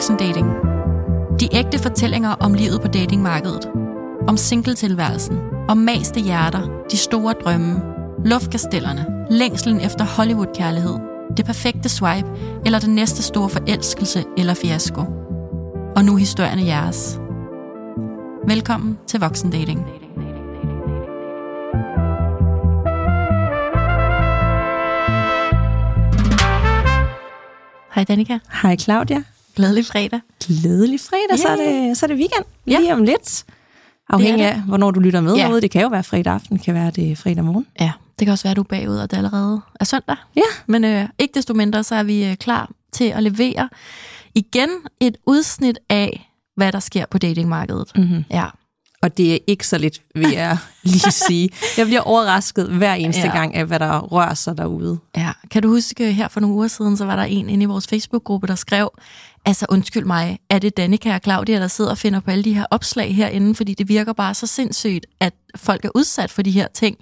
Voksen Dating. De ægte fortællinger om livet på datingmarkedet. Om singletilværelsen. Om maste hjerter. De store drømme. Luftkastellerne. Længslen efter Hollywood-kærlighed. Det perfekte swipe. Eller den næste store forelskelse eller fiasko. Og nu historierne jeres. Velkommen til Voksen Dating. Hej Danika. Hej Claudia. Glædelig fredag. Glædelig fredag, så er, det, så er det weekend lige Ja. om lidt. Afhængig af, hvornår du lytter med Ja. herude. Det kan jo være fredag aften, det kan være det fredag morgen. Ja, det kan også være, at du er bagud, og det allerede er søndag. Ja. Men øh, ikke desto mindre, så er vi øh, klar til at levere igen et udsnit af, hvad der sker på datingmarkedet. Mm-hmm. Ja, Og det er ikke så lidt, vil jeg lige sige. Jeg bliver overrasket hver eneste ja. gang af, hvad der rører sig derude. ja. Kan du huske, her for nogle uger siden, så var der en inde i vores Facebook-gruppe, der skrev, altså undskyld mig, er det Danika og Claudia, der sidder og finder på alle de her opslag herinde, fordi det virker bare så sindssygt, at folk er udsat for de her ting.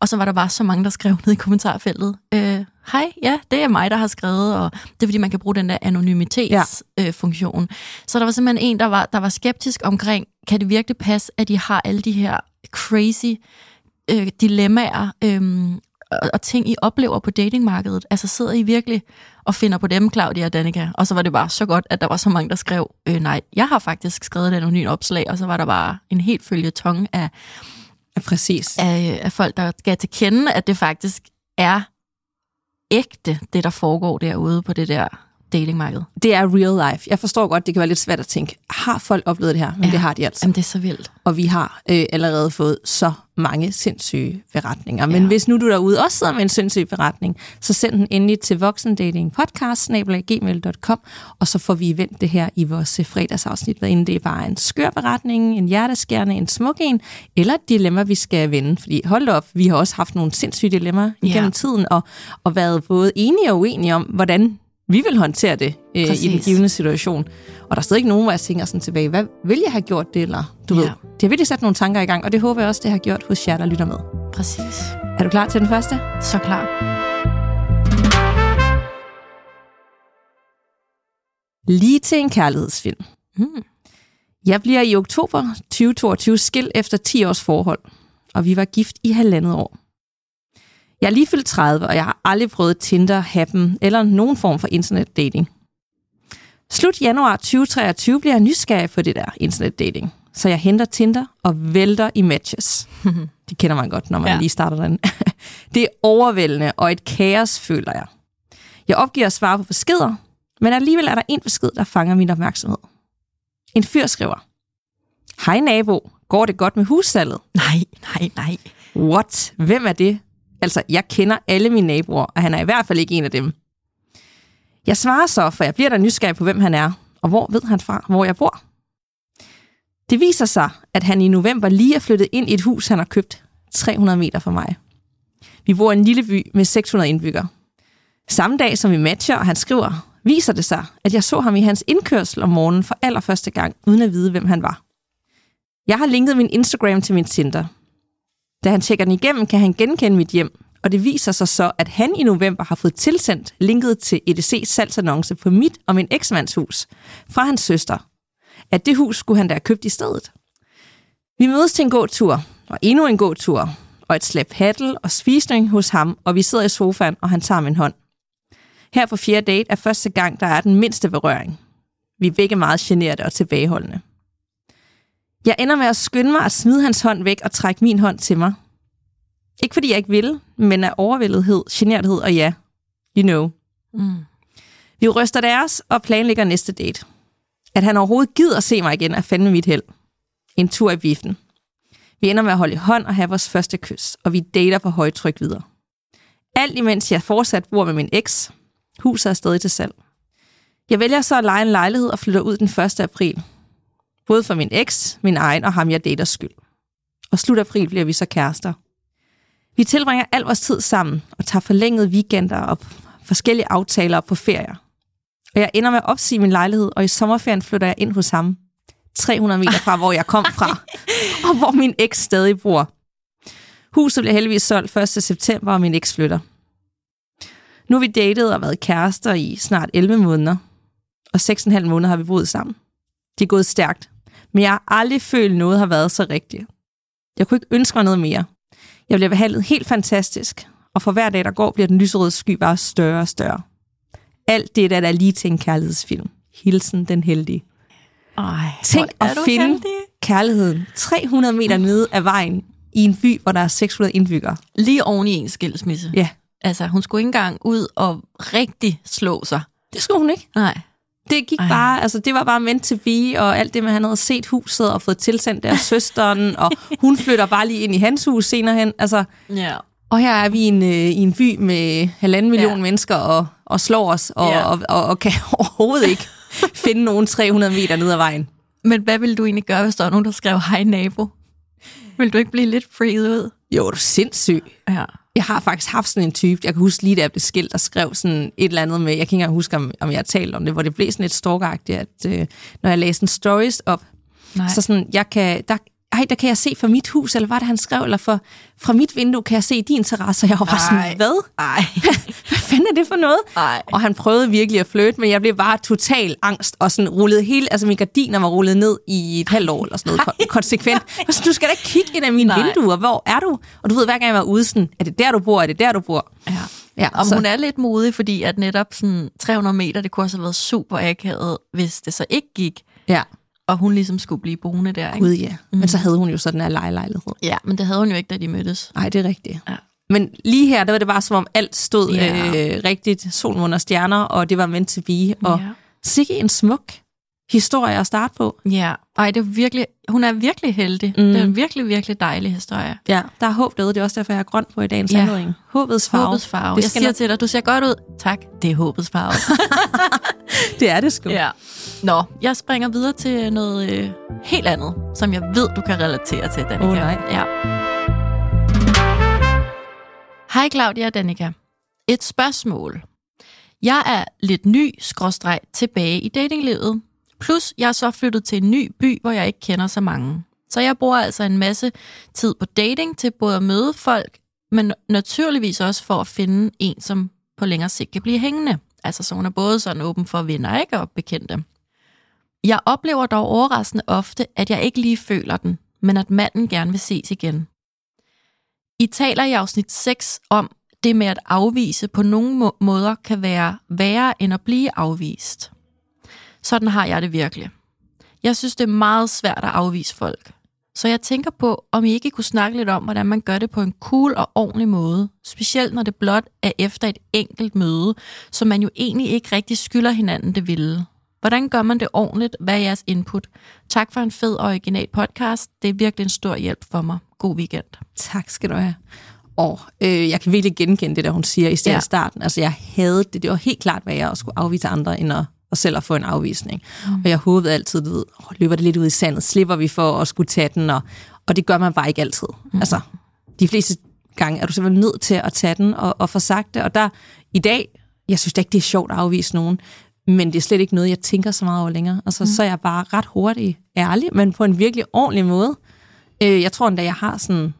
Og så var der bare så mange, der skrev ned i kommentarfeltet, øh, hej, ja, det er mig, der har skrevet, og det er fordi, man kan bruge den der anonymitetsfunktion. Øh, funktion. så der var simpelthen en, der var, der var skeptisk omkring, kan det virkelig passe, at de har alle de her crazy øh, dilemmaer øh, og, ting, I oplever på datingmarkedet? Altså sidder I virkelig og finder på dem, Claudia og Danika? Og så var det bare så godt, at der var så mange, der skrev, øh, nej, jeg har faktisk skrevet et anonymt opslag, og så var der bare en helt følge tong af, præcis. af, af folk, der gav til kende, at det faktisk er ægte, det der foregår derude på det der datingmarked. Det er real life. Jeg forstår godt, det kan være lidt svært at tænke, har folk oplevet det her? Men Ja. ja. det har de altså. Jamen, det er så vildt. Og vi har øh, allerede fået så mange sindssyge beretninger. Men Ja. ja. hvis nu du derude også sidder med en sindssyg beretning, så send den endelig til voksendatingpodcast.gmail.com, og så får vi vendt det her i vores øh, fredagsafsnit, hvad det er bare en skør beretning, en hjerteskærende, en smuk en, eller et dilemma, vi skal vende. Fordi hold op, vi har også haft nogle sindssyge dilemmaer Ja. igennem tiden, og, og været både enige og uenige om, hvordan vi vil håndtere det øh, i den givende situation. Og der er stadig ikke nogen, hvor jeg tænker sådan tilbage, hvad vil jeg have gjort det, eller du Ja. ved. Det har virkelig sat nogle tanker i gang, og det håber jeg også, det har gjort hos jer, der lytter med. Præcis. Er du klar til den første? Så klar. Lige til en kærlighedsfilm. Mm. Jeg bliver i oktober 2022 skilt efter 10 års forhold, og vi var gift i halvandet år. Jeg er lige fyldt 30, og jeg har aldrig prøvet Tinder, Happen eller nogen form for internetdating. Slut januar 2023 bliver jeg nysgerrig på det der internetdating, så jeg henter Tinder og vælter i matches. De kender man godt, når man ja. lige starter den. Det er overvældende og et kaos, føler jeg. Jeg opgiver at svare på beskeder, men alligevel er der en besked, der fanger min opmærksomhed. En fyr skriver, Hej nabo, går det godt med hussalget? Nej, nej, nej. What? Hvem er det? Altså, jeg kender alle mine naboer, og han er i hvert fald ikke en af dem. Jeg svarer så, for jeg bliver da nysgerrig på, hvem han er, og hvor ved han fra, hvor jeg bor. Det viser sig, at han i november lige er flyttet ind i et hus, han har købt 300 meter fra mig. Vi bor i en lille by med 600 indbyggere. Samme dag, som vi matcher, og han skriver, viser det sig, at jeg så ham i hans indkørsel om morgenen for allerførste gang, uden at vide, hvem han var. Jeg har linket min Instagram til min Tinder. Da han tjekker den igennem, kan han genkende mit hjem, og det viser sig så, at han i november har fået tilsendt linket til EDC's salgsannonce på mit og min eksmands hus fra hans søster. At det hus skulle han da have købt i stedet. Vi mødes til en god tur, og endnu en god tur, og et slæb paddle og spisning hos ham, og vi sidder i sofaen, og han tager min hånd. Her på fjerde date er første gang, der er den mindste berøring. Vi er begge meget generede og tilbageholdende. Jeg ender med at skynde mig at smide hans hånd væk og trække min hånd til mig. Ikke fordi jeg ikke vil, men af overvældethed, generthed og ja. You know. Mm. Vi ryster deres og planlægger næste date. At han overhovedet gider se mig igen er fandme mit held. En tur i biffen. Vi ender med at holde i hånd og have vores første kys, og vi dater på højtryk videre. Alt imens jeg fortsat bor med min eks. Huset er stadig til salg. Jeg vælger så at lege en lejlighed og flytter ud den 1. april. Både for min eks, min egen og ham, jeg dater skyld. Og slut april bliver vi så kærester. Vi tilbringer al vores tid sammen og tager forlængede weekender og forskellige aftaler på ferier. Og jeg ender med at opsige min lejlighed, og i sommerferien flytter jeg ind hos ham. 300 meter fra, hvor jeg kom fra, og hvor min eks stadig bor. Huset bliver heldigvis solgt 1. september, og min eks flytter. Nu er vi datet og været kærester i snart 11 måneder. og seks og en halv måned har vi boet sammen. Det er gået stærkt, men jeg har aldrig følt noget har været så rigtigt. Jeg kunne ikke ønske mig noget mere. Jeg bliver behandlet helt fantastisk, og for hver dag, der går, bliver den lyserøde sky bare større og større. Alt det, der er lige til en kærlighedsfilm. Hilsen den heldige. Ej, Tænk at finde heldig. kærligheden 300 meter nede af vejen i en by, hvor der er 600 indbyggere. Lige oven i en skilsmisse. Ja, Altså, hun skulle ikke engang ud og rigtig slå sig. det skulle hun ikke. Nej. Det gik Ej. bare, altså det var bare meant to be, og alt det med, han havde set huset og fået tilsendt deres søsteren, og hun flytter bare lige ind i hans hus senere hen. Altså, Ja. og her er vi i en, øh, i en by med halvanden million Ja. mennesker og, og slår os, og, Ja. og, og, og kan overhovedet ikke finde nogen 300 meter ned ad vejen. Men hvad ville du egentlig gøre, hvis der var nogen, der skrev, hej nabo? Vil du ikke blive lidt freaked ud? Jo, er du sindssyg. Ja. Jeg har faktisk haft sådan en type, jeg kan huske lige da jeg blev skilt, der skrev sådan et eller andet med, jeg kan ikke engang huske, om, om jeg har talt om det, hvor det blev sådan lidt stalkeragtigt, at øh, når jeg læste en stories op, Nej. så sådan, jeg kan, der, ej, der kan jeg se fra mit hus, eller hvad det han skrev, eller for, fra mit vindue kan jeg se din terrasse, og jeg var bare Ej. sådan, hvad? Ej. Hvad fanden er det for noget? Ej. Og han prøvede virkelig at flytte, men jeg blev bare total angst, og sådan rullede hele, altså mine gardiner var rullet ned i et halvt år, eller sådan noget, kon- konsekvent. Og så, du skal da ikke kigge ind af mine Nej. vinduer, hvor er du? Og du ved, hver gang jeg var ude, sådan, er det der, du bor, er det der, du bor? Ja. Ja, så- hun er lidt modig, fordi at netop sådan 300 meter, det kunne også have været super akavet, hvis det så ikke gik, Ja, og hun ligesom skulle blive boende der. Ikke? gud ja. Men så havde hun jo så den her lejelejlighed. Ja, men det havde hun jo ikke, da de mødtes. Nej, det er rigtigt. Ja. Men lige her, der var det bare som om alt stod Ja. øh, rigtigt. Solen under stjerner, og det var meant to be. Og Ja. sikke en smuk historie at starte på. Ja, ej, det er virkelig, hun er virkelig heldig. Mm. Mm. Det er en virkelig, virkelig dejlig historie. Ja, der er håb derude. Det er også derfor, jeg er grøn på i dagens Ja. anledning. Håbets farve. Håbets farve. Det Jeg skal siger til dig, du ser godt ud. Tak, det er håbets farve. Det er det sgu. ja. Nå, jeg springer videre til noget øh, helt andet, som jeg ved, du kan relatere til, Danika. Åh, nej. Ja. Hej Claudia og Danika. Et spørgsmål. Jeg er lidt ny, skråstreg, tilbage i datinglivet. Plus, jeg er så flyttet til en ny by, hvor jeg ikke kender så mange. Så jeg bruger altså en masse tid på dating til både at møde folk, men naturligvis også for at finde en, som på længere sigt kan blive hængende. Altså så hun er både sådan åben for venner ikke, og bekendte. Jeg oplever dog overraskende ofte, at jeg ikke lige føler den, men at manden gerne vil ses igen. I taler i afsnit 6 om, det med at afvise på nogle måder kan være værre end at blive afvist. Sådan har jeg det virkelig. Jeg synes, det er meget svært at afvise folk. Så jeg tænker på, om I ikke kunne snakke lidt om, hvordan man gør det på en cool og ordentlig måde. Specielt når det blot er efter et enkelt møde, som man jo egentlig ikke rigtig skylder hinanden det ville. Hvordan gør man det ordentligt? Hvad er jeres input? Tak for en fed og original podcast. Det er virkelig en stor hjælp for mig. God weekend. Tak skal du have. Og øh, jeg kan virkelig genkende det, der hun siger i stedet Ja. starten. Altså, jeg havde det. Det var helt klart værre at skulle afvise andre, end at, at selv at få en afvisning. Mm. Og jeg håbede altid, du ved, oh, løber det lidt ud i sandet, slipper vi for at skulle tage den, og, og det gør man bare ikke altid. Mm. Altså, de fleste gange er du simpelthen nødt til at tage den og, og få sagt det. Og der i dag, jeg synes da ikke, det er sjovt at afvise nogen, men det er slet ikke noget, jeg tænker så meget over længere. Altså, mm. så er jeg bare ret hurtigt ærlig, men på en virkelig ordentlig måde. Øh, jeg tror endda, jeg har sådan...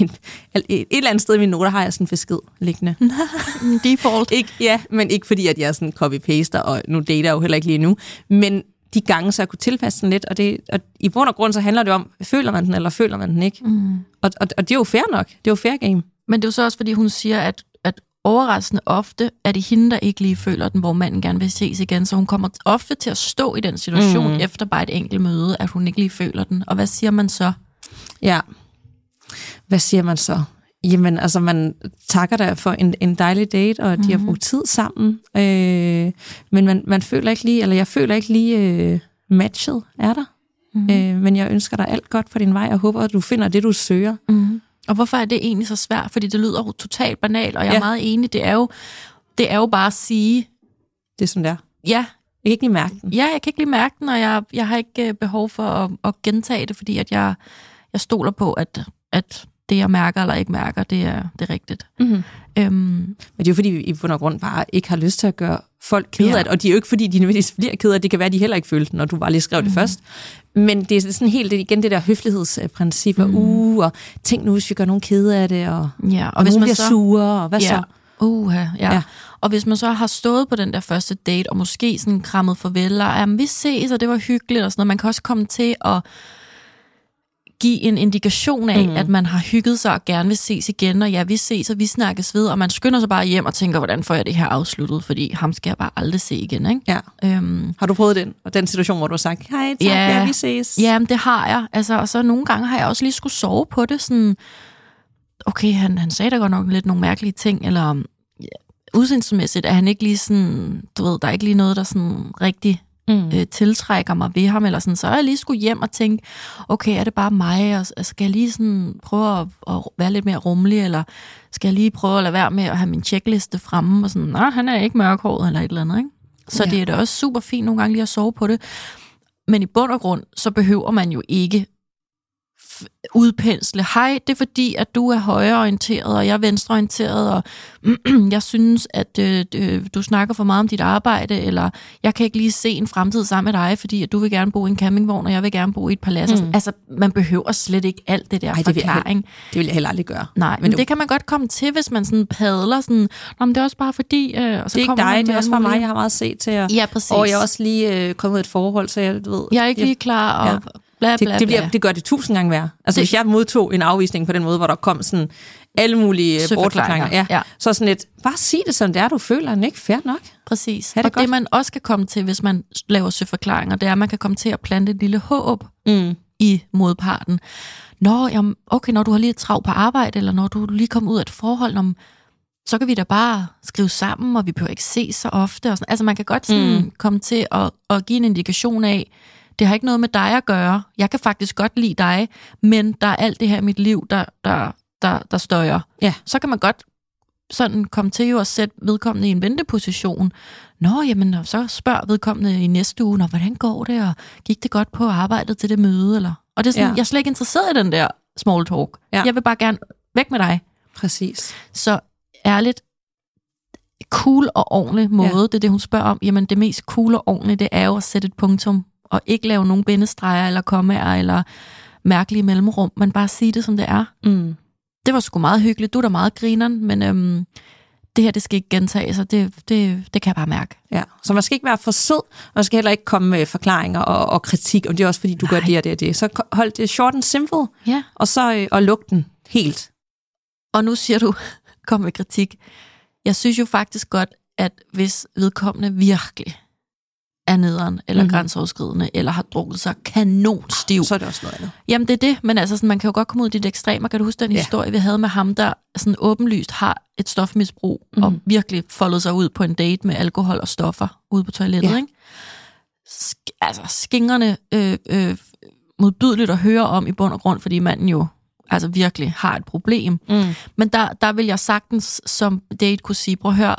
En, et, et eller andet sted i mine noter har jeg sådan en besked liggende. Default. Ikke, ja, men ikke fordi, at jeg sådan copy-paster, og nu dater jeg jo heller ikke lige nu. Men de gange, så jeg kunne tilpasse den lidt, og, det, og i bund og grund, så handler det om, føler man den, eller føler man den ikke? Mm. Og, og, og det er jo fair nok. Det er jo fair game. Men det er jo så også, fordi hun siger, at, at overraskende ofte er det hende, der ikke lige føler den, hvor manden gerne vil ses igen. Så hun kommer ofte til at stå i den situation mm. efter bare et enkelt møde, at hun ikke lige føler den. Og hvad siger man så? Ja. Hvad siger man så? Jamen, altså, man takker der for en, en dejlig date, og de har brugt tid sammen. Øh, men man, man føler ikke lige, eller jeg føler ikke lige øh, matchet er der. Mm. Øh, men jeg ønsker dig alt godt for din vej, og håber, at du finder det, du søger. Mm. Og hvorfor er det egentlig så svært? Fordi det lyder jo totalt banalt, og jeg er Ja. meget enig. Det er, jo, det er jo bare at sige, Det er sådan der. ja, Jeg kan ikke lige mærke den. ja, jeg kan ikke lige mærke den, og jeg, jeg har ikke øh, behov for at, at gentage det, fordi at jeg, jeg stoler på, at, at det, jeg mærker eller ikke mærker, det er, det er rigtigt. Mm-hmm. Øhm, Men det er jo fordi, vi i bund og grund bare ikke har lyst til at gøre folk ked Ja. af det. Og det er jo ikke fordi, de nødvendigvis bliver ked af det. Det kan være, de heller ikke følte når du bare lige skrev det først. Men det er sådan helt det, igen det der høflighedsprincip. Og, uh, og tænk nu, hvis vi gør nogen kede af det. Og, ja, og, og hvis nogen bliver så... sure. Og hvad ja, så? Uh, ja. ja. Ja. Og hvis man så har stået på den der første date, og måske sådan krammet farvel, og jamen, vi ses, og det var hyggeligt og sådan noget, man kan også komme til at give en indikation af, mm. at man har hygget sig og gerne vil ses igen, og ja, vi ses, og vi snakkes ved, og man skynder sig bare hjem og tænker, hvordan får jeg det her afsluttet, fordi ham skal jeg bare aldrig se igen, ikke? Ja. Øhm, Har du prøvet den, og den situation, hvor du har sagt, hej, tak, Ja. ja, vi ses? Ja, det har jeg. Altså, og så nogle gange har jeg også lige skulle sove på det. Sådan, okay, han, han sagde da godt nok lidt nogle mærkelige ting, eller ja, udseendsmæssigt er han ikke lige sådan, du ved, der er ikke lige noget, der sådan rigtig Mm. øh, tiltrækker mig ved ham, eller sådan, så jeg lige skulle hjem og tænke, okay, er det bare mig, og og skal jeg lige sådan prøve at, at være lidt mere rummelig, eller skal jeg lige prøve at lade være med at have min checkliste fremme, og sådan, nej, han er ikke mørkhåret, eller et eller andet, ikke? Så Ja. det er da også super fint nogle gange lige at sove på det. Men i bund og grund, så behøver man jo ikke udpensle, hej, det er fordi, at du er højreorienteret, og jeg er venstreorienteret, og jeg synes, at øh, øh, du snakker for meget om dit arbejde, eller jeg kan ikke lige se en fremtid sammen med dig, fordi at du vil gerne bo i en campingvogn, og jeg vil gerne bo i et palads. Mm. Altså, man behøver slet ikke alt det der Ej, det vil jeg forklaring. Det vil jeg heller aldrig gøre. Nej, men, Men du- det kan man godt komme til, hvis man sådan padler sådan, Nå, men det er også bare fordi... Øh, og så Det er ikke dig, det er også for mig, jeg har meget set til. Og, Ja, præcis. og jeg er også lige øh, kommet i et forhold, så jeg ved... Jeg er ikke lige klar, og Ja. Bla, bla, det, det, bliver, det gør det tusind gange værre. Altså, Det- hvis jeg modtog en afvisning på den måde, hvor der kom sådan alle mulige øh, bortforklaringer, ja, ja. så sådan et, bare sig det som det er, du føler den ikke fair nok. Præcis. Det og godt. det man også kan komme til, hvis man laver søforklaringer, det er, at man kan komme til at plante et lille håb Mm. i modparten. Nå, jamen, okay, når du har lige et trav på arbejde, eller når du lige kommer ud af et forhold, om, så kan vi da bare skrive sammen, og vi behøver ikke se så ofte. Og sådan. Altså man kan godt sådan mm. komme til at, at give en indikation af, det har ikke noget med dig at gøre. Jeg kan faktisk godt lide dig, men der er alt det her i mit liv, der, der, der, der støjer. Ja. Så kan man godt sådan komme til jo at sætte vedkommende i en venteposition. Nå, jamen, så spørger vedkommende i næste uge, Nå, hvordan går det, og gik det godt på arbejdet til det møde? Eller? Og det er sådan, Ja. jeg er slet ikke interesseret i den der small talk. Ja. Jeg vil bare gerne væk med dig. Præcis. Så ærligt, cool og ordentlig måde, ja. det er det, hun spørger om. Jamen, det mest cool og ordentlige, det er jo at sætte et punktum, og ikke lave nogen bindestreger, eller kommaer, eller mærkelige mellemrum, men bare sige det, som det er. Mm. Det var sgu meget hyggeligt, du er da meget grineren, men øhm, det her, det skal ikke gentage sig, det, det, det kan jeg bare mærke. Ja. Så man skal ikke være for sød, og man skal heller ikke komme med forklaringer og, og kritik, om det er også fordi, du gør Nej. det og det og det. Så hold det short and simple, Ja. og så øh, og luk den helt. Og nu siger du, kom med kritik. Jeg synes jo faktisk godt, at hvis vedkommende virkelig er nederen, eller mm. grænseoverskridende, eller har drukket sig kanonstiv, Så er det også noget andet. Jamen, det er det, men altså, sådan, man kan jo godt komme ud i de ekstremer. Kan du huske den Ja. historie, vi havde med ham, der sådan åbenlyst har et stofmisbrug, mm. og virkelig foldet sig ud på en date med alkohol og stoffer ude på toilettet, Ja. ikke? Sk- altså, skingerne øh, øh, modbydeligt at høre om i bund og grund, fordi manden jo altså virkelig har et problem. Mm. Men der, der vil jeg sagtens som date kunne sige, prøv at høre,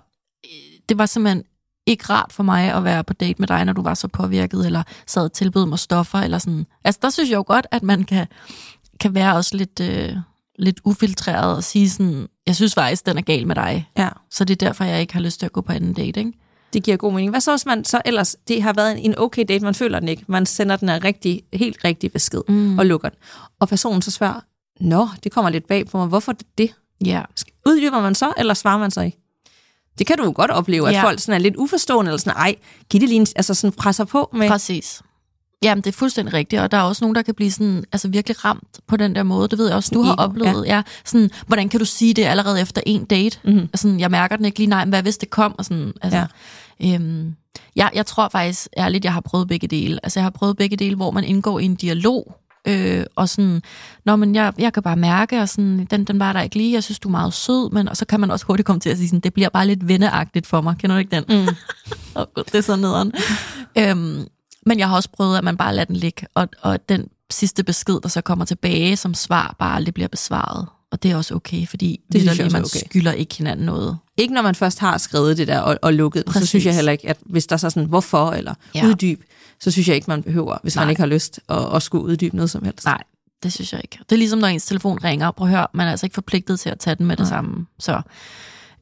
det var simpelthen ikke rart for mig at være på date med dig, når du var så påvirket, eller sad og tilbød mig stoffer, eller sådan. Altså, der synes jeg jo godt, at man kan, kan være også lidt, øh, lidt ufiltreret og sige sådan, jeg synes faktisk, den er gal med dig. Ja. Så det er derfor, jeg ikke har lyst til at gå på anden date, ikke? Det giver god mening. Hvad så, hvis man så ellers, det har været en okay date, man føler den ikke, man sender den af rigtig, helt rigtig besked mm. og lukker den. Og personen så spørger, nå, det kommer lidt bag på mig, hvorfor det? det? Ja. Uddyber man så, eller svarer man så ikke? Det kan du jo godt opleve, at Ja. folk sådan er lidt uforstående, eller sådan, ej, giv det lige en, altså sådan presser på med, Præcis. Jamen, det er fuldstændig rigtigt, og der er også nogen, der kan blive sådan, altså virkelig ramt på den der måde. Det ved jeg også, du har ego, oplevet. Ja. ja. Sådan, hvordan kan du sige det allerede efter en date? Mm-hmm. Sådan, jeg mærker den ikke lige, nej, men hvad hvis det kom? Og sådan, altså, ja. øhm, jeg, jeg tror faktisk ærligt, jeg har prøvet begge dele. Altså, jeg har prøvet begge dele, hvor man indgår i en dialog, øh, og sådan, Nå, men jeg, jeg kan bare mærke, og sådan, den, den var der ikke lige, jeg synes, du er meget sød, men og så kan man også hurtigt komme til at sige sådan, det bliver bare lidt venneagtigt for mig. Kender du ikke den? Mm. oh, Gud, det er så nederen. øhm, men jeg har også prøvet, at man bare lader den ligge, og, og den sidste besked, der så kommer tilbage som svar, bare aldrig bliver besvaret. Og det er også okay, fordi Det synes jeg er man okay. skylder ikke hinanden noget. ikke når man først har skrevet det der og, og lukket den, så Præcis. synes jeg heller ikke, at hvis der så er sådan, hvorfor, eller. Ja. uddyb, så synes jeg ikke, man behøver, hvis Nej. man ikke har lyst at, at skulle uddybe noget som helst. Nej, det synes jeg ikke. Det er ligesom, når ens telefon ringer. Prøv at høre, man er altså ikke forpligtet til at tage den med det Nej. samme. Så,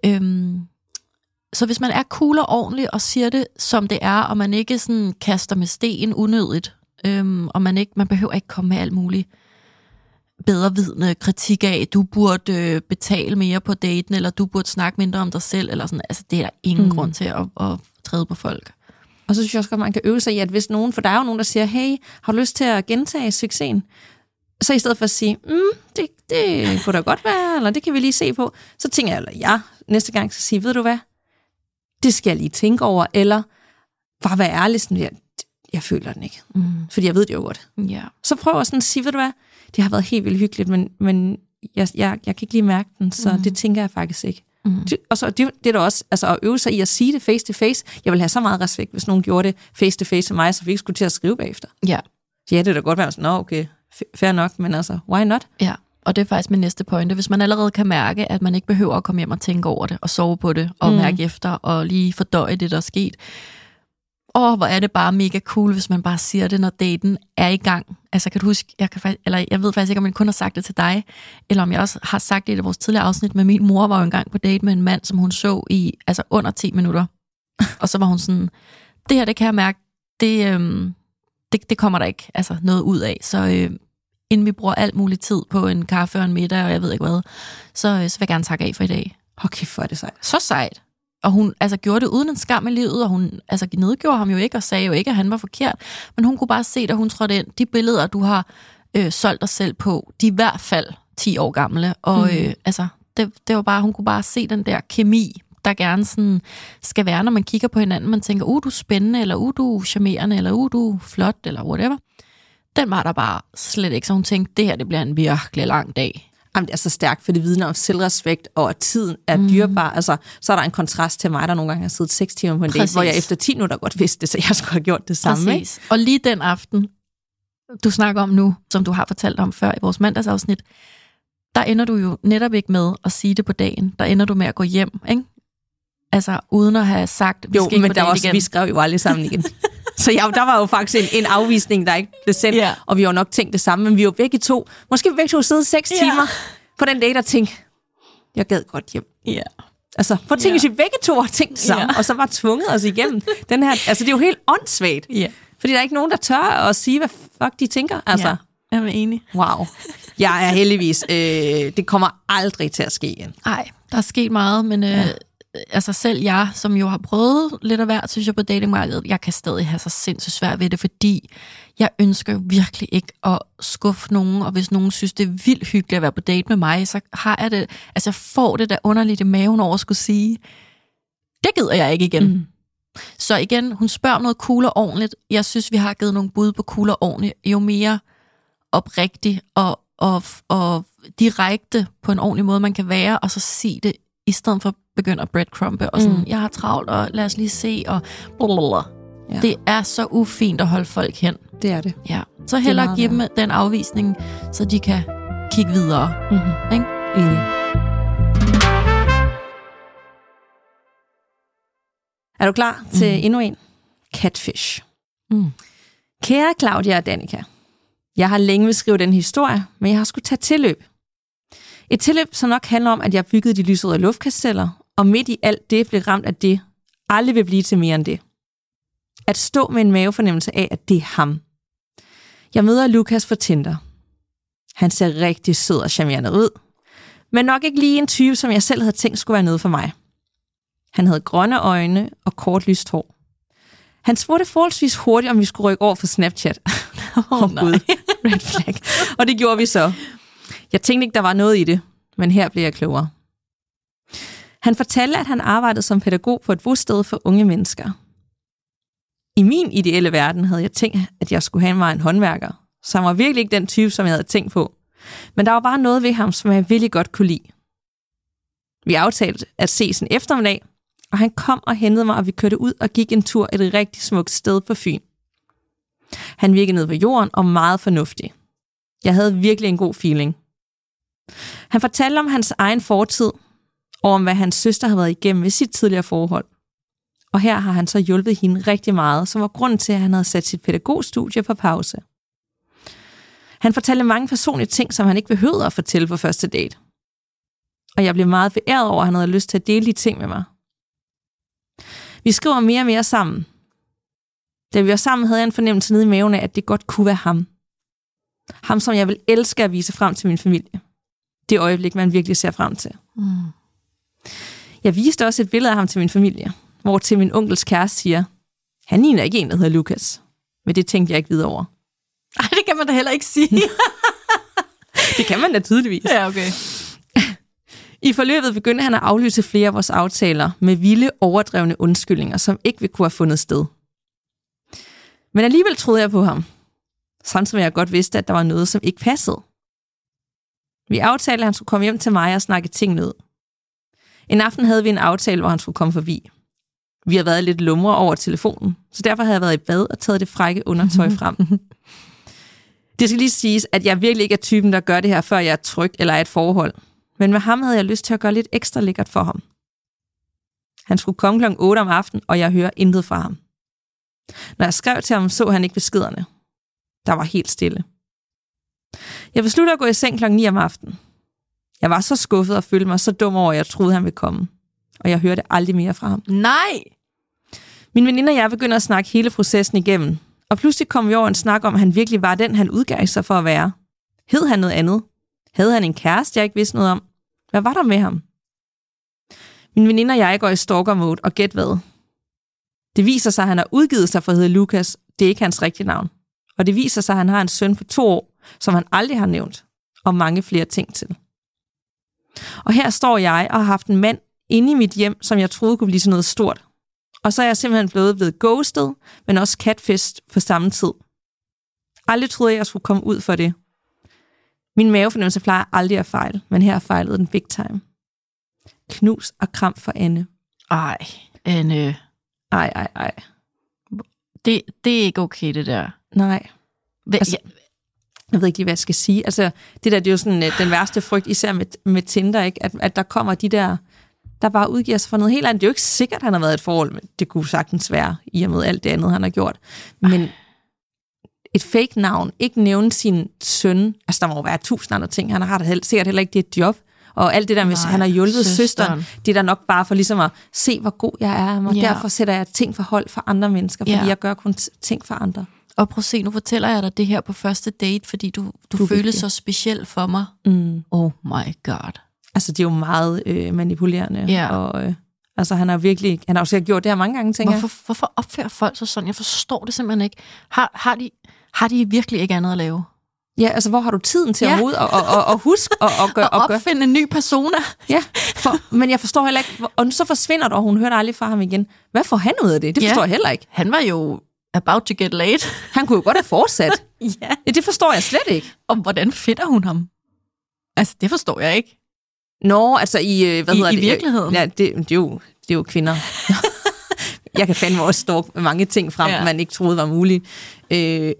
øhm, så hvis man er cool og ordentlig og siger det, som det er, og man ikke sådan kaster med sten unødigt, øhm, og man, ikke, man behøver ikke komme med alt muligt bedrevidende kritik af, du burde øh, betale mere på daten, eller du burde snakke mindre om dig selv, eller sådan. Altså, det er der ingen mm. grund til at, at træde på folk. Og så synes jeg også godt, man kan øve sig i, at hvis nogen, for der er jo nogen, der siger, hey, har du lyst til at gentage succesen? Så i stedet for at sige, mm, det, det kunne da godt være, eller det kan vi lige se på, så tænker jeg, eller ja, næste gang så sige, ved du hvad, det skal jeg lige tænke over, eller bare være ærlig, sådan, jeg, jeg føler den ikke. Mm. Fordi jeg ved det jo godt. Ja. Så prøv at sådan sige, ved du hvad, det har været helt vildt hyggeligt, men, men jeg, jeg, jeg kan ikke lige mærke den, så mm. det tænker jeg faktisk ikke. Mm. Det, og så det, det er da også altså at øve sig i at sige det face to face. Jeg vil have så meget respekt, hvis nogen gjorde det face to face til mig, så vi ikke skulle til at skrive bagefter. Ja. Ja, det er da godt være sådan, nå okay, fair nok, men altså, why not? Ja, og det er faktisk min næste pointe. Hvis man allerede kan mærke, at man ikke behøver at komme hjem og tænke over det, og sove på det, og mm. mærke efter, og lige fordøje det, der er sket. Åh, hvor er det bare mega cool, hvis man bare siger det, når daten er i gang. Altså, kan du huske, jeg, kan, faktisk, eller jeg ved faktisk ikke, om jeg kun har sagt det til dig, eller om jeg også har sagt det i vores tidligere afsnit, men min mor var jo engang på date med en mand, som hun så i altså under 10 minutter. og så var hun sådan, det her, det kan jeg mærke, det, øhm, det, det kommer der ikke altså, noget ud af. Så øh, inden vi bruger alt muligt tid på en kaffe og en middag, og jeg ved ikke hvad, så, øh, så vil jeg gerne takke af for i dag. Okay, for det sejt. Så sejt. Og hun altså, gjorde det uden en skam i livet, og hun altså, nedgjorde ham jo ikke, og sagde jo ikke, at han var forkert. Men hun kunne bare se, da hun trådte ind, de billeder, du har øh, solgt dig selv på, de er i hvert fald 10 år gamle. Og mm. øh, altså, det, det var bare, hun kunne bare se den der kemi, der gerne sådan skal være, når man kigger på hinanden. Man tænker, uh, du er spændende, eller uh, du er charmerende, eller uh, du er flot, eller whatever. Den var der bare slet ikke, så hun tænkte, det her det bliver en virkelig lang dag. Jamen, det er så stærkt, for det vidner om selvrespekt, og at tiden er mm. dyrbar. Altså, så er der en kontrast til mig, der nogle gange har siddet 6 timer på en dag, hvor jeg efter 10 minutter godt vidste det, så jeg skulle have gjort det samme. Præcis. Ikke? Og lige den aften, du snakker om nu, som du har fortalt om før i vores mandagsafsnit, der ender du jo netop ikke med at sige det på dagen. Der ender du med at gå hjem, ikke? Altså, uden at have sagt, vi jo, skal men der var også, igen. vi skrev jo aldrig sammen igen. så ja, der var jo faktisk en, en afvisning, der ikke blev sendt, yeah. og vi har nok tænkt det samme, men vi var begge to, måske vi begge to sidde seks yeah. timer på den dag, der tænkte, jeg gad godt hjem. Ja. Yeah. Altså, at tænke, yeah. hvis vi begge to har tænkt sammen, yeah. og så var tvunget os igennem den her, altså det er jo helt åndssvagt. Yeah. Fordi der er ikke nogen, der tør at sige, hvad fuck de tænker. Altså, ja, jeg er enig. Wow. Jeg er heldigvis, øh, det kommer aldrig til at ske igen. Nej, der er sket meget, men øh, ja altså selv jeg, som jo har prøvet lidt af hvert, synes jeg, på datingmarkedet, jeg kan stadig have så sindssygt svært ved det, fordi jeg ønsker virkelig ikke at skuffe nogen, og hvis nogen synes, det er vildt hyggeligt at være på date med mig, så har jeg det, altså jeg får det der underligt i maven over at skulle sige, det gider jeg ikke igen. Mm. Så igen, hun spørger om noget cool og ordentligt. Jeg synes, vi har givet nogle bud på cool og ordentligt. Jo mere oprigtigt og, og, og direkte på en ordentlig måde, man kan være, og så sige det i stedet for at begynde at breadcrumbe og sådan, mm. jeg har travlt, og lad os lige se, og blablabla. Ja. Det er så ufint at holde folk hen. Det er det. Ja. Så hellere give dem den afvisning, så de kan kigge videre. Mm-hmm. Ikke? Enig. Er du klar til mm. endnu en? Catfish. Mm. Kære Claudia og Danika, jeg har længe vil skrive den historie, men jeg har skulle tage tilløb. Et tilløb, som nok handler om, at jeg byggede de lyserøde luftkasteller, og midt i alt det blev ramt af det, aldrig vil blive til mere end det. At stå med en mavefornemmelse af, at det er ham. Jeg møder Lukas for Tinder. Han ser rigtig sød og charmerende ud, men nok ikke lige en type, som jeg selv havde tænkt skulle være noget for mig. Han havde grønne øjne og kort lyst hår. Han spurgte forholdsvis hurtigt, om vi skulle rykke over for Snapchat. Åh oh, oh, gud, red flag. Og det gjorde vi så. Jeg tænkte ikke, der var noget i det, men her blev jeg klogere. Han fortalte, at han arbejdede som pædagog på et bosted for unge mennesker. I min ideelle verden havde jeg tænkt, at jeg skulle have mig en håndværker, så han var virkelig ikke den type, som jeg havde tænkt på. Men der var bare noget ved ham, som jeg virkelig godt kunne lide. Vi aftalte at ses en eftermiddag, og han kom og hentede mig, og vi kørte ud og gik en tur et rigtig smukt sted på Fyn. Han virkede ned på jorden og meget fornuftig. Jeg havde virkelig en god feeling. Han fortalte om hans egen fortid, og om hvad hans søster har været igennem ved sit tidligere forhold. Og her har han så hjulpet hende rigtig meget, som var grunden til, at han havde sat sit pædagogstudie på pause. Han fortalte mange personlige ting, som han ikke behøvede at fortælle på første date. Og jeg blev meget beæret over, at han havde lyst til at dele de ting med mig. Vi skriver mere og mere sammen. Da vi var sammen, havde jeg en fornemmelse nede i maven af, at det godt kunne være ham. Ham, som jeg vil elske at vise frem til min familie. Det øjeblik, man virkelig ser frem til. Mm. Jeg viste også et billede af ham til min familie, hvor til min onkels kæreste siger, han ligner ikke en, der hedder Lukas. Men det tænkte jeg ikke videre over. Ej, det kan man da heller ikke sige. Det kan man da tydeligvis. ja, okay. I forløbet begyndte han at aflyse flere af vores aftaler med vilde, overdrevne undskyldninger, som ikke ville kunne have fundet sted. Men alligevel troede jeg på ham. Sådan som jeg godt vidste, at der var noget, som ikke passede. Vi aftalte, at han skulle komme hjem til mig og snakke tingene ud. En aften havde vi en aftale, hvor han skulle komme forbi. Vi har været lidt lumre over telefonen, så derfor havde jeg været i bad og taget det frække undertøj frem. Det skal lige siges, at jeg virkelig ikke er typen, der gør det her, før jeg er tryg eller er et forhold. Men med ham havde jeg lyst til at gøre lidt ekstra lækkert for ham. Han skulle komme kl. 8 om aftenen, og jeg hører intet fra ham. Når jeg skrev til ham, så han ikke beskederne. Der var helt stille. Jeg besluttede at gå i seng kl. 9 om aftenen. Jeg var så skuffet og følte mig så dum over, at jeg troede, han ville komme. Og jeg hørte aldrig mere fra ham. Nej! Min veninde og jeg begynder at snakke hele processen igennem. Og pludselig kom vi over en snak om, at han virkelig var den, han udgav sig for at være. Hed han noget andet? Havde han en kæreste, jeg ikke vidste noget om? Hvad var der med ham? Min veninde og jeg går i stalker mode, og gæt hvad? Det viser sig, at han har udgivet sig for at hedde Lukas. Det er ikke hans rigtige navn. Og det viser sig, at han har en søn på to år, som han aldrig har nævnt, og mange flere ting til. Og her står jeg og har haft en mand inde i mit hjem, som jeg troede kunne blive sådan noget stort. Og så er jeg simpelthen blevet blevet ghostet, men også catfished på samme tid. Aldrig troede jeg, jeg skulle komme ud for det. Min mavefornemmelse plejer aldrig at fejle, men her fejlede den big time. Knus og kram for Anne. Ej, Anne. Ej, ej, ej. Det, det er ikke okay, det der. Nej. Hva, Altså, ja, Jeg ved ikke lige, hvad jeg skal sige. Altså, det der, det er jo sådan øh, den værste frygt, især med, med Tinder, ikke? At, at der kommer de der, der bare udgiver sig for noget helt andet. Det er jo ikke sikkert, at han har været i et forhold, men det kunne sagtens være, i og med alt det andet, han har gjort. Men et fake navn, ikke nævne sin søn, altså der må jo være tusind andre ting, han har da hel- sikkert heller ikke det job, og alt det der, hvis Nej, han har hjulpet søsteren. søsteren. det er da nok bare for ligesom at se, hvor god jeg er, og Ja. derfor sætter jeg ting for hold for andre mennesker, fordi Ja. jeg gør kun ting for andre. Og prøv at se, nu fortæller jeg dig det her på første date, fordi du, du, Du føles så speciel for mig. Mm. Oh my god. Altså, det er jo meget øh, manipulerende. Ja. Og, øh, altså, han har virkelig, han har sikkert gjort det her mange gange, tænker Hvorfor, hvorfor opfører folk sig sådan? Jeg forstår det simpelthen ikke. Har, har, de, har de virkelig ikke andet at lave? jeg. Ja, altså, hvor har du tiden til Ja. ja. at og, og, og huske og, og gøre? Og gøre? opfinde en ny persona? Ja, for, men jeg forstår heller ikke, og så forsvinder du, og hun hørte aldrig fra ham igen. Hvad får han ud af det? Det Ja. forstår jeg heller ikke. Han var jo about to get late. Han kunne jo godt have fortsat. ja. Ja, det forstår jeg slet ikke. Og hvordan finder hun ham? Altså, det forstår jeg ikke. Nå, altså i, øh, hvad I- hedder i det? virkeligheden? Ja, det, det, er jo, det er jo kvinder. jeg kan fandme også stå mange ting frem, Ja. man ikke troede var muligt. Øh,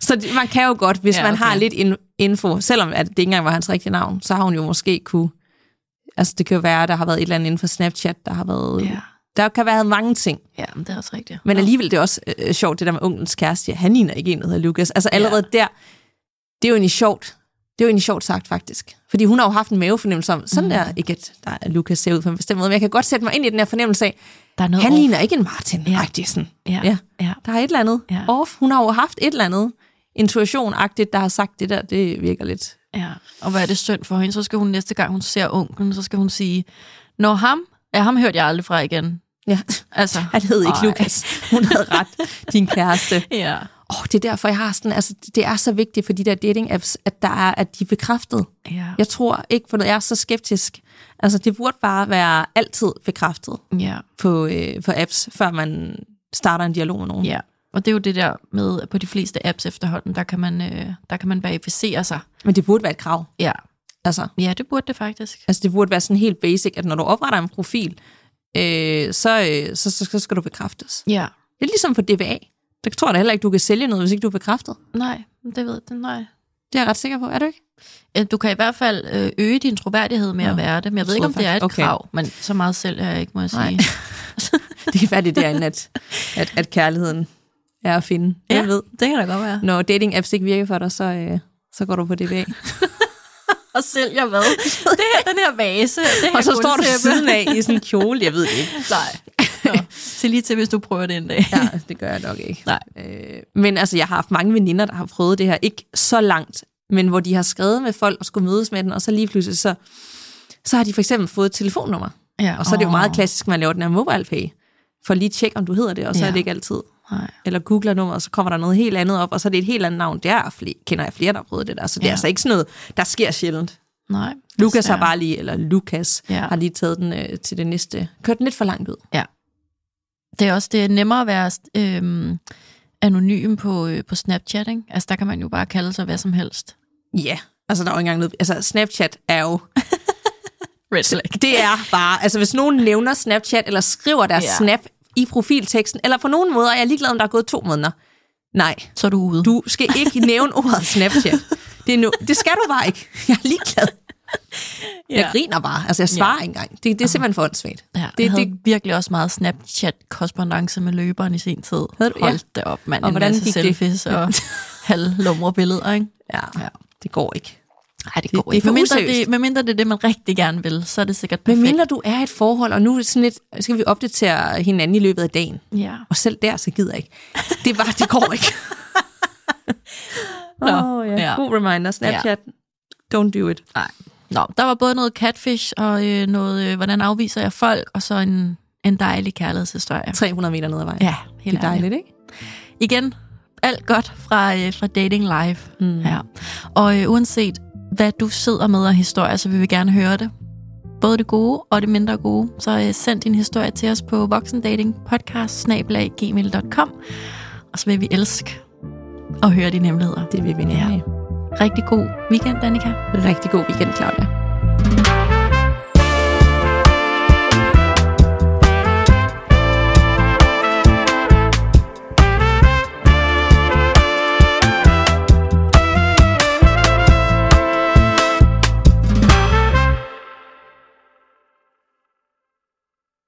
så det, man kan jo godt, hvis Ja, ja, man okay. har lidt in, info, selvom at det ikke engang var hans rigtige navn, så har hun jo måske kunne... Altså det kan jo være, at der har været et eller andet inden for Snapchat, der har været... Ja. Der kan være mange ting. Ja, men det er også rigtigt. Men alligevel det er også øh, sjovt, det der med onkelens kæreste. Ja, han ligner ikke en, der hedder Lukas. Altså allerede ja. der, det er jo egentlig sjovt. Det er jo egentlig sjovt sagt, faktisk. Fordi hun har jo haft en mavefornemmelse om, sådan der, ikke at der er Lukas ser ud på en bestemt måde, men jeg kan godt sætte mig ind i den her fornemmelse af, der er noget han off. ligner ikke en Martin. Ja. Ej, det er sådan, Ja. ja. ja. der er et eller andet ja. off. Hun har jo haft et eller andet intuition-agtigt, der har sagt det der, det virker lidt. Ja, og hvad er det synd for hende? Så skal hun næste gang, hun ser onklen, så skal hun sige, Når ham, ja, ham hørte jeg aldrig fra igen. Ja, Altså, han hed ikke ej. Lukas. Hun havde ret, din kæreste. Ja. Oh, det er derfor, jeg har sådan, altså, det er så vigtigt for de der dating-apps, at, der er, at de er bekræftet. Ja. Jeg tror ikke, for jeg er så skeptisk. Altså, det burde bare være altid bekræftet ja. på, øh, på apps, før man starter en dialog med nogen. Ja, og det er jo det der med, at på de fleste apps efterhånden, der kan man, øh, der kan man verificere sig. Men det burde være et krav. Ja. Altså, ja, det burde det faktisk. altså, det burde være sådan helt basic, at når du opretter en profil, øh, så, øh, så, så, så skal du bekræftes. Ja. Det er ligesom på DBA. Der tror jeg da heller ikke, du kan sælge noget, hvis ikke du er bekræftet. Nej, det ved jeg, nej. Det er jeg ret sikker på, er du ikke? Ja, Du kan i hvert fald øh, øge din troværdighed med Nå, at være det, men jeg ved ikke, om det er et okay. krav, men så meget selv er jeg ikke, må jeg Nej. sige. Det kan være, det er derinde, at, at, at kærligheden er at finde. Ja, Jeg ved. det kan da godt være. Når dating-apps ikke virker for dig, så, øh, så går du på DBA. Og sælger hvad? det her, den her vase, det her Og så står du siden af i sådan en kjole, jeg ved det ikke. Nej. Nå. Se lige til, hvis du prøver det en dag. Ja, det gør jeg nok ikke. Nej. Øh, men altså, jeg har haft mange veninder, der har prøvet det her. Ikke så langt, men hvor de har skrevet med folk og skulle mødes med den, og så lige pludselig så, så har de for eksempel fået et telefonnummer. Ja, Og så er det jo meget klassisk, at man laver den her mobile pay, for lige at tjekke, om du hedder det, og så. Ja. er det ikke altid. Nej. Eller googler nummeret, så kommer der noget helt andet op, og så er det et helt andet navn. Der er flere, kender jeg flere, der har prøvet det der. Så det er Ja. altså ikke sådan noget, der sker sjældent. Nej. Lukas har bare lige, eller Lukas, Ja. har lige taget den øh, til det næste. Kørt den lidt for langt ud. Det er også det er nemmere at være øhm, anonym på, øh, på Snapchat, ikke? Altså, der kan man jo bare kalde sig hvad som helst. Ja, altså der er jo ikke engang noget... Altså Snapchat er jo... Red flag. Det er bare... Altså hvis nogen nævner Snapchat, eller skriver deres Ja. ja. snap i profilteksten, eller på nogen måder, er jeg ligeglad, om der er gået to måneder. Nej, Så er du ude. du skal ikke nævne ordet Snapchat. Det, er nu, det skal du bare ikke. Jeg er ligeglad. Ja. Jeg griner bare. Altså, jeg svarer ja. ikke engang. Det, det er simpelthen for åndssvagt. Ja, Det- det, jeg havde det- det, virkelig også meget Snapchat-korrespondence med løberen i sin tid. Havde du? Ja. Hold da op, mand. Og En hvordan masse gik det? selfies og halvlumre billeder, ikke? Ja, Ja. det går ikke. Nej, det Det- går det ikke. Medmindre useriøst. det, medmindre det er det, man rigtig gerne vil, så er det sikkert Men perfekt. mindre du er i et forhold, og nu er det sådan lidt, skal vi opdatere hinanden i løbet af dagen. Ja. Og selv der, så gider jeg ikke. Det, er bare, det går ikke. Nå, oh, ja. ja. God reminder. Snapchat, don't do it. Nej. Nå, der var både noget catfish og øh, noget, øh, hvordan afviser jeg folk, og så en, en dejlig kærlighedshistorie. 300 meter ned ad vejen. Ja, det helt er dejligt, ikke? Igen, alt godt fra, øh, fra Dating Live. Mm. Ja. Og øh, uanset hvad du sidder med af historier, så vil vi gerne høre det. Både det gode og det mindre gode. Så øh, send din historie til os på voksendatingpodcast.gmail.com Og så vil vi elske at høre dine hemmeligheder. Det vil vi nemlig. Rigtig god weekend, Danika. Rigtig god weekend, Claudia.